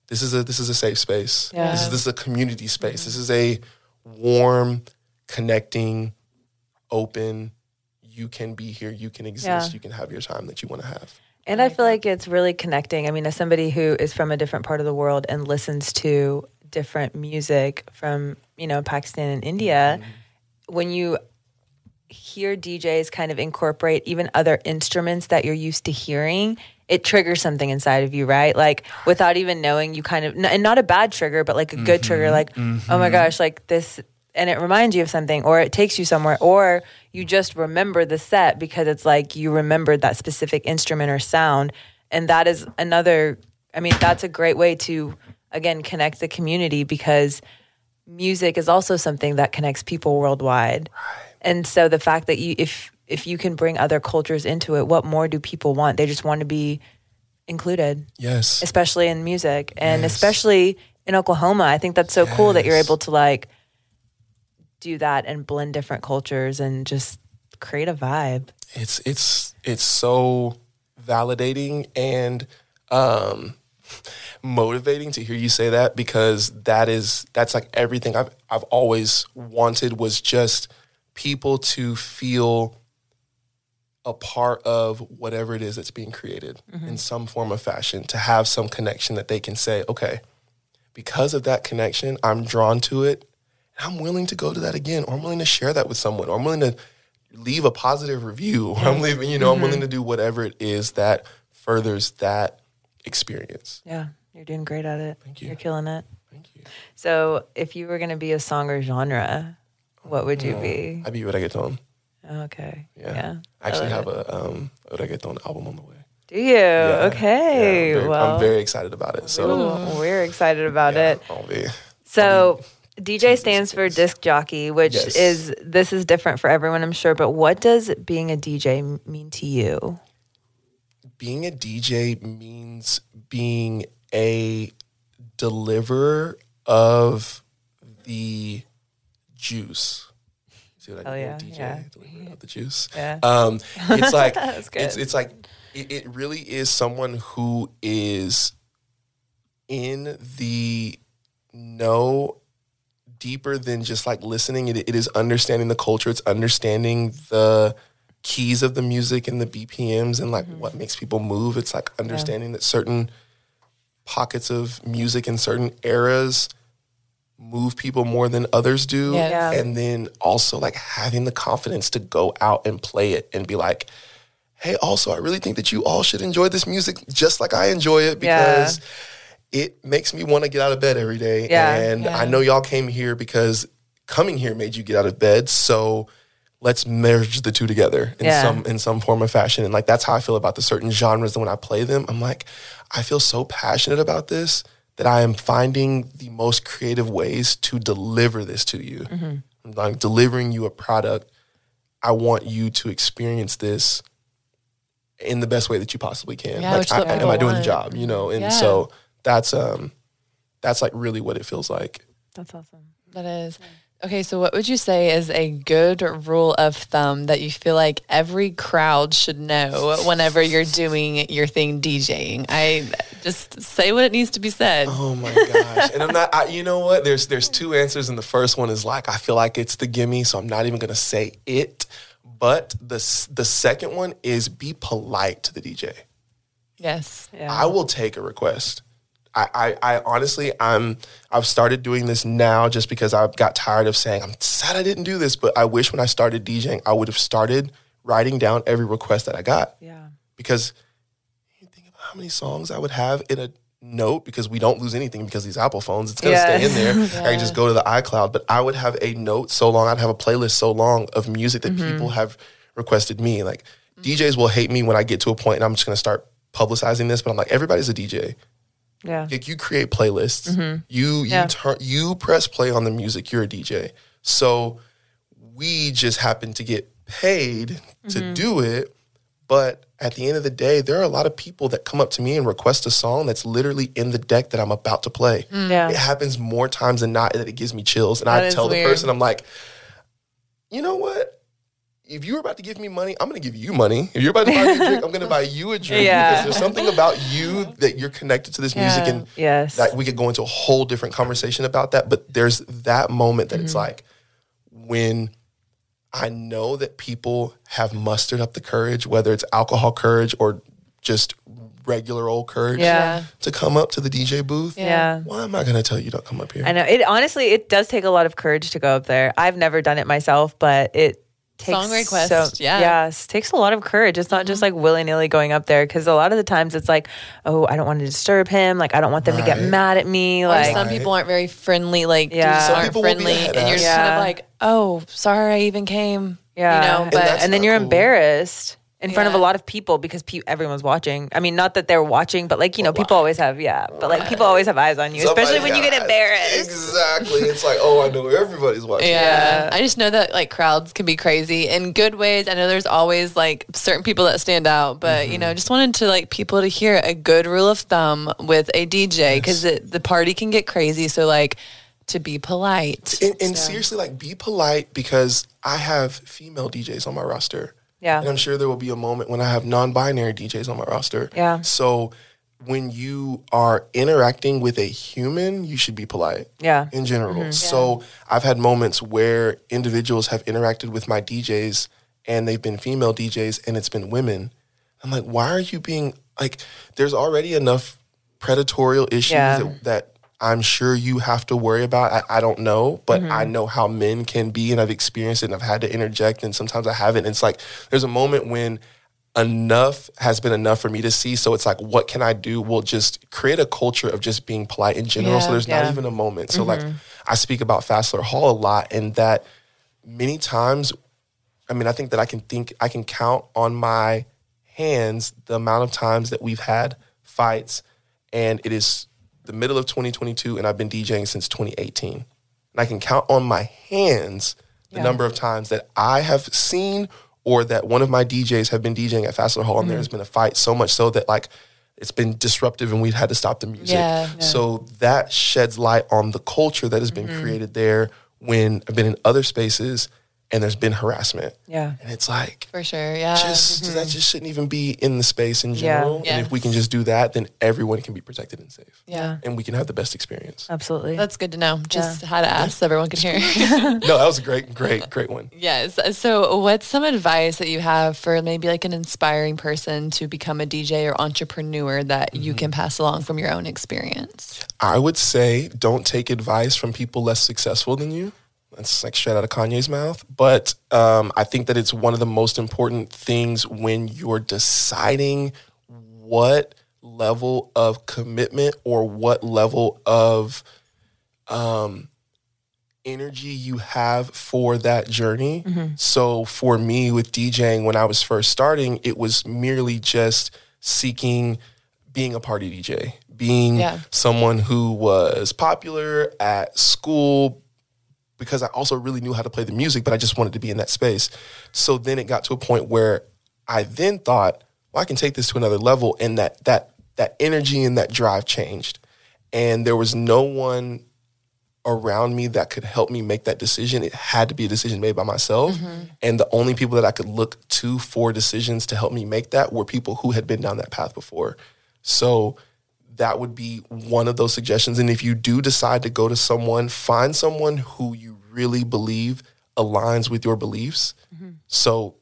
this is a this is a safe space. Yeah. This is this is a community space. This is a warm, connecting, open. You can be here. You can exist. Yeah. You can have your time that you want to have. And I feel like it's really connecting. I mean, as somebody who is from a different part of the world and listens to different music from, you know, Pakistan and India, mm-hmm. when you hear DJs kind of incorporate even other instruments that you're used to hearing, it triggers something inside of you, right? Like without even knowing, you kind of, and not a bad trigger, but like a good trigger, mm-hmm. like, oh my mm-hmm. gosh, like this, and it reminds you of something, or it takes you somewhere, or you just remember the set because it's like you remembered that specific instrument or sound. And that is another, I mean, that's a great way to, again, connect the community because music is also something that connects people worldwide. And so the fact that you if if you can bring other cultures into it, what more do people want? They just want to be included, Yes. especially in music and Yes. especially in Oklahoma. I think that's so cool that you're able to like do that and blend different cultures and just create a vibe. it's it's it's so validating and um motivating to hear you say that because that is that's like everything I've I've always wanted was just people to feel a part of whatever it is that's being created in some form of fashion to have some connection that they can say okay because of that connection I'm drawn to it I'm willing to go to that again or I'm willing to share that with someone or I'm willing to leave a positive review. Or I'm leaving, you know, I'm willing to do whatever it is that furthers that experience. Yeah, you're doing great at it. Thank you. You're killing it. Thank you. So, if you were going to be a song or genre, what would you be? I'd be reggaeton. Okay. Yeah. Yeah. I actually I have a um a reggaeton album on the way. Do you? Yeah. Okay. Yeah, I'm very, well, I'm very excited about it. So Ooh, we're excited about yeah, it. I'll be So DJ stands for disc jockey, which Yes. is this is different for everyone, I'm sure. But what does being a DJ mean to you? being a DJ means being a deliverer of the juice. See what I Oh, did yeah, DJ? yeah. Deliverer of the juice. Yeah. Um, it's like it's it's like it, it really is someone who is in the know deeper than just like listening. It, it is understanding the culture. It's understanding the keys of the music and the BPMs and like mm-hmm. what makes people move. It's like understanding that certain pockets of music in certain eras move people more than others do. Yeah. And then also like having the confidence to go out and play it and be like, hey, also, I really think that you all should enjoy this music just like I enjoy it Yeah. It makes me want to get out of bed every day. Yeah. And Yeah. I know y'all came here because coming here made you get out of bed. So let's merge the two together in Yeah. some in some form of fashion. And like that's how I feel about the certain genres. And when I play them, I'm like, I feel so passionate about this that I am finding the most creative ways to deliver this to you. Mm-hmm. I'm like delivering you a product. I want you to experience this in the best way that you possibly can. Yeah, like, I, am I doing the job? You know, and Yeah. so that's um, that's like really what it feels like. That's awesome. That is. Okay, so what would you say is a good rule of thumb that you feel like every crowd should know whenever you're doing your thing DJing? I just say what it needs to be said. Oh my gosh! and I'm not. I, you know what? There's there's two answers, and the first one is like I feel like it's the gimme, so I'm not even gonna say it. But the the second one is be polite to the DJ. Yes. Yeah. I will take a request. I, I, I honestly, I'm, I've started doing this now just because I got tired of saying I'm sad I didn't do this. But I wish when I started DJing, I would have started writing down every request that I got yeah. because you think about how many songs I would have in a note because we don't lose anything because these Apple phones, it's gonna Yeah. stay in there. I can just go to the iCloud, but I would have a note so long, I'd have a playlist so long of music that mm-hmm. people have requested me. Like DJs will hate me when I get to a point and I'm just gonna start publicizing this, but I'm like, everybody's a DJ. Yeah. Like you create playlists. Mm-hmm. You you Yeah. turn you press play on the music. You're a DJ. So we just happen to get paid to mm-hmm. do it. But at the end of the day, there are a lot of people that come up to me and request a song that's literally in the deck that I'm about to play. Mm. Yeah. It happens more times than not that it gives me chills. And That I tell the person, I'm like, you know what? If you're about to give me money, I'm going to give you money. If you're about to buy me a drink, I'm going to buy you a drink Yeah. because there's something about you that you're connected to this music and Yes. that we could go into a whole different conversation about that. But there's that moment that it's Mm-hmm. like when I know that people have mustered up the courage, whether it's alcohol courage or just regular old courage, Yeah. to come up to the DJ booth. Yeah. Why am I going to tell you don't come up here? I know. It honestly, it does take a lot of courage to go up there. I've never done it myself, but it takes Song request, So, yeah. yes, takes a lot of courage. It's not just mm-hmm. like willy nilly going up there because a lot of the times it's like, oh, I don't want to disturb him. Like I don't want them to get mad at me. Or Like some people aren't very friendly, like Yeah. yeah. Some aren't people will be friendly, and you're ass. just kind of like, oh, sorry, I even came. Yeah, you know, and, but that's then not you're cool. embarrassed in front of a lot of people because pe- everyone's watching. I mean, not that they're watching, but like you know, people always have yeah, but like people always have eyes on you, especially when you get Somebody- embarrassed. Exactly. It's like, oh, I know everybody's watching. Yeah. I just know that like crowds can be crazy in good ways. I know there's always like certain people that stand out, but Mm-hmm. you know, just wanted to like people to hear a good rule of thumb with a DJ because the party can get crazy. So like to be polite. And, and seriously, like, be polite because I have female DJs on my roster. Yeah. And I'm sure there will be a moment when I have non binary DJs on my roster. Yeah. So when you are interacting with a human, you should be polite. Yeah. In general. Mm-hmm. So I've had moments where individuals have interacted with my DJs and they've been female DJs and it's been women. I'm like, why are you being like, there's already enough predatorial issues Yeah. that, that I'm sure you have to worry about. I, I don't know, but I mm-hmm. know how men can be and I've experienced it and I've had to interject and sometimes I haven't. And it's like there's a moment when enough has been enough for me to see. So it's like, what can I do? We'll just create a culture of just being polite in general. so there's Yeah. not even a moment. So like mm-hmm. I speak about Fassler Hall a lot and that many times, I mean, I think that I can think I can count on my hands the amount of times that we've had fights and it is the middle of 2022 and I've been DJing since 2018. And I can count on my hands the number of times that I have seen or that one of my DJs have been DJing at Fassler Hall and there's mm-hmm. been a fight so much so that like it's been disruptive and we've had to stop the music. Yeah. Yeah. So that sheds light on the culture that has been mm-hmm. created there when I've been in other spaces and there's been harassment. Yeah. And it's like For sure. Yeah. just that just shouldn't even be in the space in mm-hmm. Yeah. general. And if we can just do that, then everyone can be protected and safe. yeah. And we can have the best experience. Absolutely. That's good to know. Just how to ask so everyone can hear. no, that was a great, great, great one. Yes. So, what's some advice that you have for maybe like an inspiring person to become a DJ or entrepreneur that you Mm-hmm. can pass along from your own experience? I would say don't take advice from people less successful than you. That's like straight out of Kanye's mouth. But um, I think that it's one of the most important things when you're deciding what level of commitment or what level of um, energy you have for that journey. So for me with DJing, when I was first starting, it was merely just seeking being a party DJ, being Yeah. someone who was popular at school because I also really knew how to play the music, but I just wanted to be in that space. So then it got to a point where I then thought, well, I can take this to another level, and that that that energy and that drive changed. And there was no one around me that could help me make that decision. It had to be a decision made by myself. Mm-hmm. And the only people that I could look to for decisions to help me make that were people who had been down that path before. So that would be one of those suggestions. And if you do decide to go to someone, find someone who you really believe aligns with your beliefs. Mm-hmm. So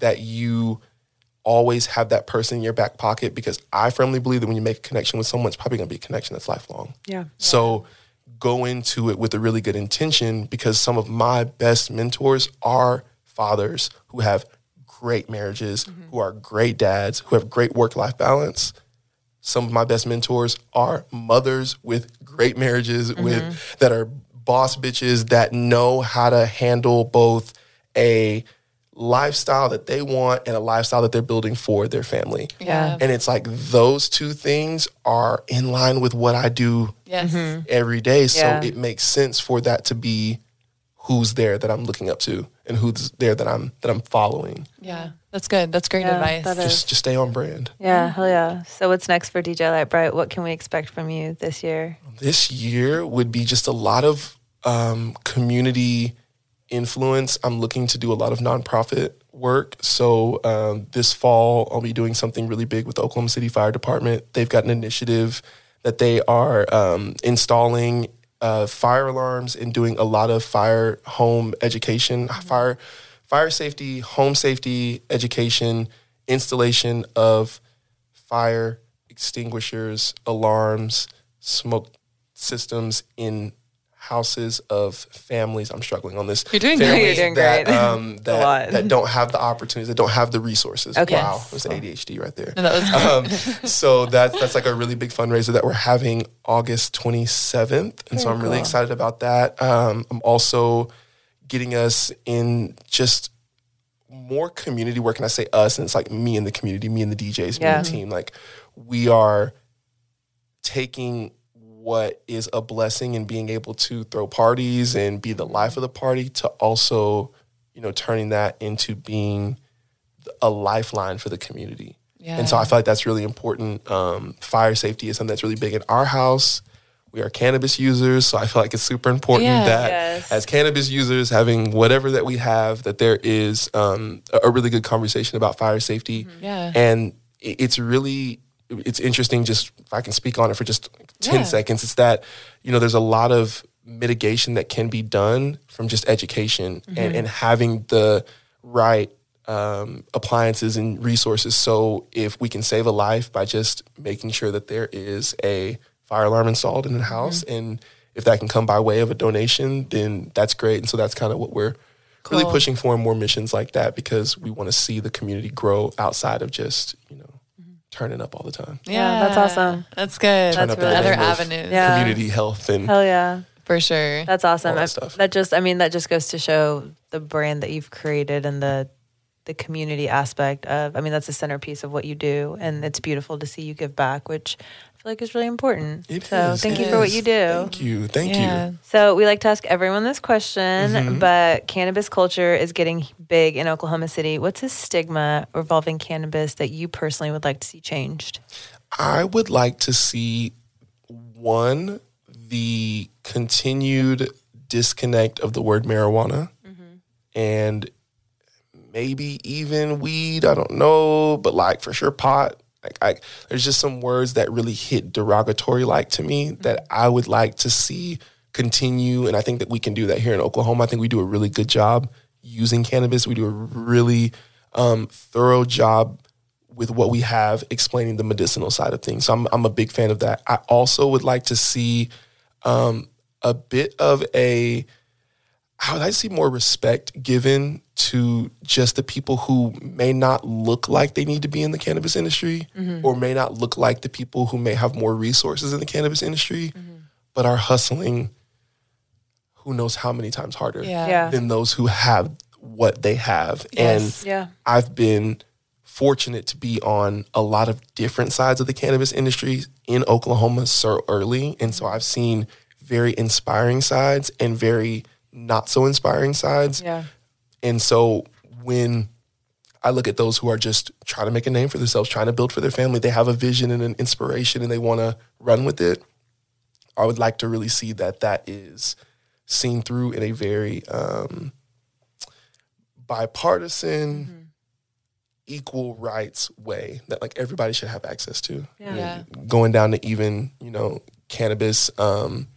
that you always have that person in your back pocket because I firmly believe that when you make a connection with someone, it's probably going to be a connection that's lifelong. Yeah. So go into it with a really good intention because some of my best mentors are fathers who have great marriages, mm-hmm. who are great dads, who have great work life balance. Some of my best mentors are mothers with great marriages with mm-hmm. that are boss bitches that know how to handle both a lifestyle that they want and a lifestyle that they're building for their family. Yeah. And it's like those two things are in line with what I do Yes. Mm-hmm. every day. So Yeah. it makes sense for that to be who's there that I'm looking up to and who's there that I'm that I'm following. Yeah. That's good. That's great Yeah, advice. that is. Just just stay on brand. Yeah, hell yeah. So what's next for DJ LiTEBRiTE? What can we expect from you this year? This year would be just a lot of um, community influence. I'm looking to do a lot of nonprofit work. So um, this fall, I'll be doing something really big with the Oklahoma City Fire Department. They've got an initiative that they are um, installing uh, fire alarms and doing a lot of fire home education, fire fire safety, home safety education, installation of fire extinguishers, alarms, smoke systems in houses of families. I'm struggling on this. You're doing great. You're doing that, great. Um, lot. that, that don't have the opportunities, that don't have the resources. Okay. Wow, it was ADHD right there. No, that was Um, so that's that's like a really big fundraiser that we're having August 27th, and so I'm really excited about that. Um, I'm also getting us in just more community work, and I say us, and it's like me and the community, me and the DJs, me Yeah. and the team. Like we are taking what is a blessing in being able to throw parties and be the life of the party to also, you know, turning that into being a lifeline for the community. And so I feel like that's really important. Um, fire safety is something that's really big in our house. We are cannabis users, so I feel like it's super important Yeah. that Yes. as cannabis users, having whatever that we have, that there is um, a a really good conversation about fire safety. Yeah. And it's really it's interesting. Just if I can speak on it for just ten Yeah. seconds, it's that you know there's a lot of mitigation that can be done from just education and, and having the right um, appliances and resources. So if we can save a life by just making sure that there is a fire alarm installed in the house, and if that can come by way of a donation, then that's great. And so that's kind of what we're really pushing for more missions like that because we want to see the community grow outside of just you know turning up all the time. Yeah, that's awesome. That's good. Turn That's up in the really other avenues. Yeah. community health and Hell yeah. For sure. That's awesome. All that I- stuff. that just I mean that just goes to show the brand that you've created and the the community aspect of I mean that's the centerpiece of what you do and it's beautiful to see you give back which I feel like is really important. It so is, thank it you for what you do. Thank you, thank yeah. you. So we like to ask everyone this question, Mm-hmm. but cannabis culture is getting big in Oklahoma City. What's a stigma revolving cannabis that you personally would like to see changed? I would like to see one the continued disconnect of the word marijuana and maybe even weed. I don't know, but like for sure pot. Like I, there's just some words that really hit derogatory like to me that I would like to see continue, and I think that we can do that here in Oklahoma. I think we do a really good job using cannabis. We do a really um, thorough job with what we have explaining the medicinal side of things. So I'm I'm a big fan of that. I also would like to see um, a bit of a I would like to see more respect given to just the people who may not look like they need to be in the cannabis industry mm-hmm. or may not look like the people who may have more resources in the cannabis industry, mm-hmm. but are hustling who knows how many times harder Yeah. Yeah. than those who have what they have. Yes. And Yeah. I've been fortunate to be on a lot of different sides of the cannabis industry in Oklahoma so early. And so mm-hmm. I've seen very inspiring sides and very not so inspiring sides. Yeah. And so when I look at those who are just trying to make a name for themselves, trying to build for their family, they have a vision and an inspiration and they want to run with it. I would like to really see that that is seen through in a very um, bipartisan, equal rights way that like everybody should have access to. Yeah. Yeah. Going down to even you know cannabis um,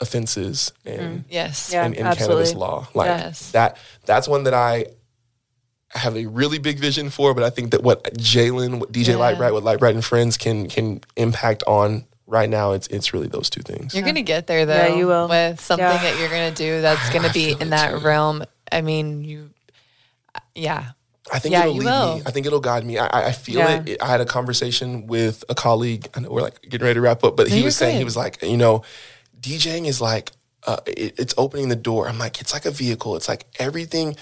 offenses and mm. Yes. Yeah. in, in absolutely. cannabis law. Like Yes. that that's one that I I have a really big vision for, but I think that what Jalen, what DJ Yeah. LiTEBRiTE, what LiTEBRiTE and friends can can impact on right now, it's it's really those two things. You're gonna get there though. Yeah, you will. with something Yeah. that you're gonna do that's gonna be in that too. realm. I mean, you, yeah, I think Yeah, it'll you lead will. me. I think it'll guide me. I, I- I feel Yeah. it. I had a conversation with a colleague. I know we're like getting ready to wrap up, but he was saying he was like, you know, DJing is like uh, it, it's opening the door. I'm like, it's like a vehicle. It's like everything.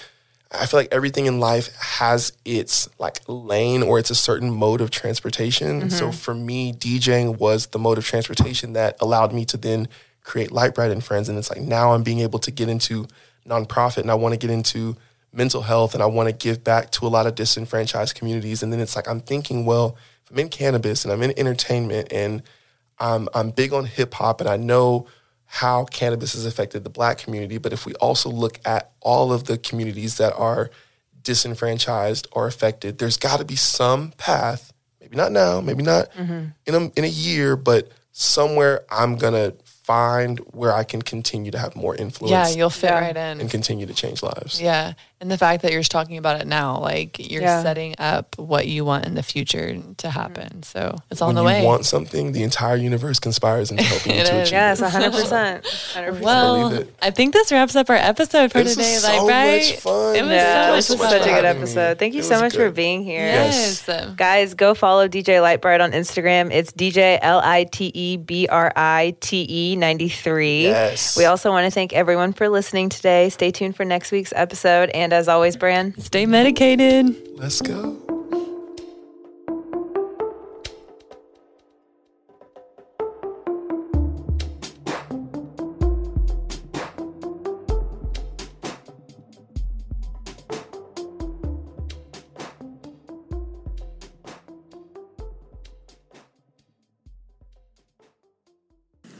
I feel like everything in life has its like lane or it's a certain mode of transportation. Mm-hmm. So for me, DJing was the mode of transportation that allowed me to then create LiTEBRiTE and Friends. And it's like now I'm being able to get into nonprofit and I want to get into mental health and I want to give back to a lot of disenfranchised communities. And then it's like I'm thinking, well, if I'm in cannabis and I'm in entertainment and I'm I'm big on hip hop and I know how cannabis has affected the black community, but if we also look at all of the communities that are disenfranchised or affected, there's got to be some path, maybe not now, maybe not mm-hmm. in a in a year, but somewhere I'm gonna find where I can continue to have more influence yeah, you'll fit Yeah. right in. and continue to change lives. Yeah. And the fact that you're just talking about it now, like you're Yeah. setting up what you want in the future to happen. Mm-hmm. So it's on When the you want something, the entire universe conspires into helping you to is. achieve Yes, it. 100%. 100%. well, I think this wraps up our episode for This was today. so like, right? much fun. It was yeah, so much fun. such a good having me. episode. Thank you so was much for being here. Yes. Guys, go follow DJ LiTEBRiTE on Instagram. It's DJ L I T E B R I T E 93. Yes. We also want to thank everyone for listening today. Stay tuned for next week's episode. And as always, Bran, Stay medicated. Let's go.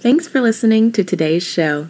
Thanks for listening to today's show.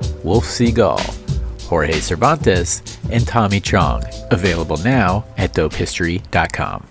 Wolf Seagal, Jorge Cervantes, and Tommy Chong. Available now at dopehistory.com.